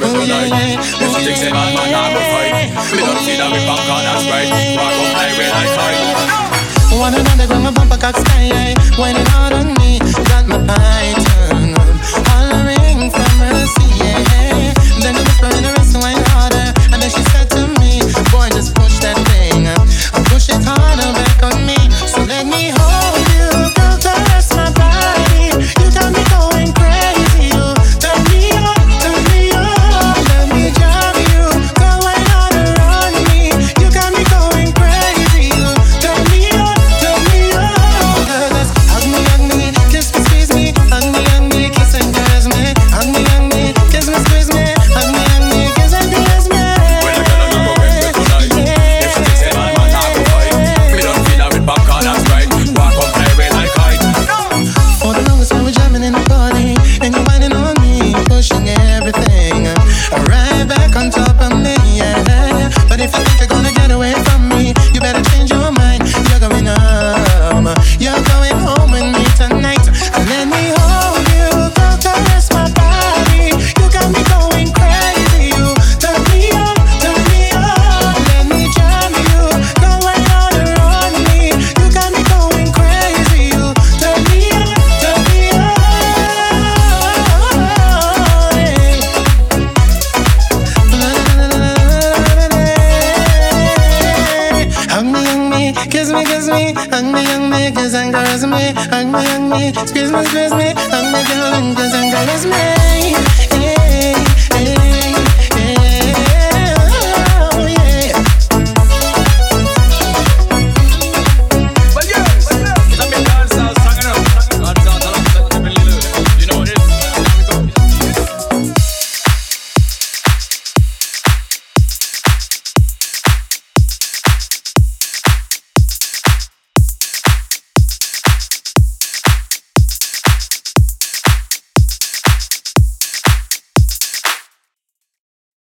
Oh, fight with no light If you think say bad man, I will fight Me don't see that we on that sprite Walk up like fight One another, go and bump a cock sky hard on me? cantar Hug me, hug me, girls and caress me. young me, hug me, squeeze me, squeeze me. Hug me, girl, and kiss and caress me.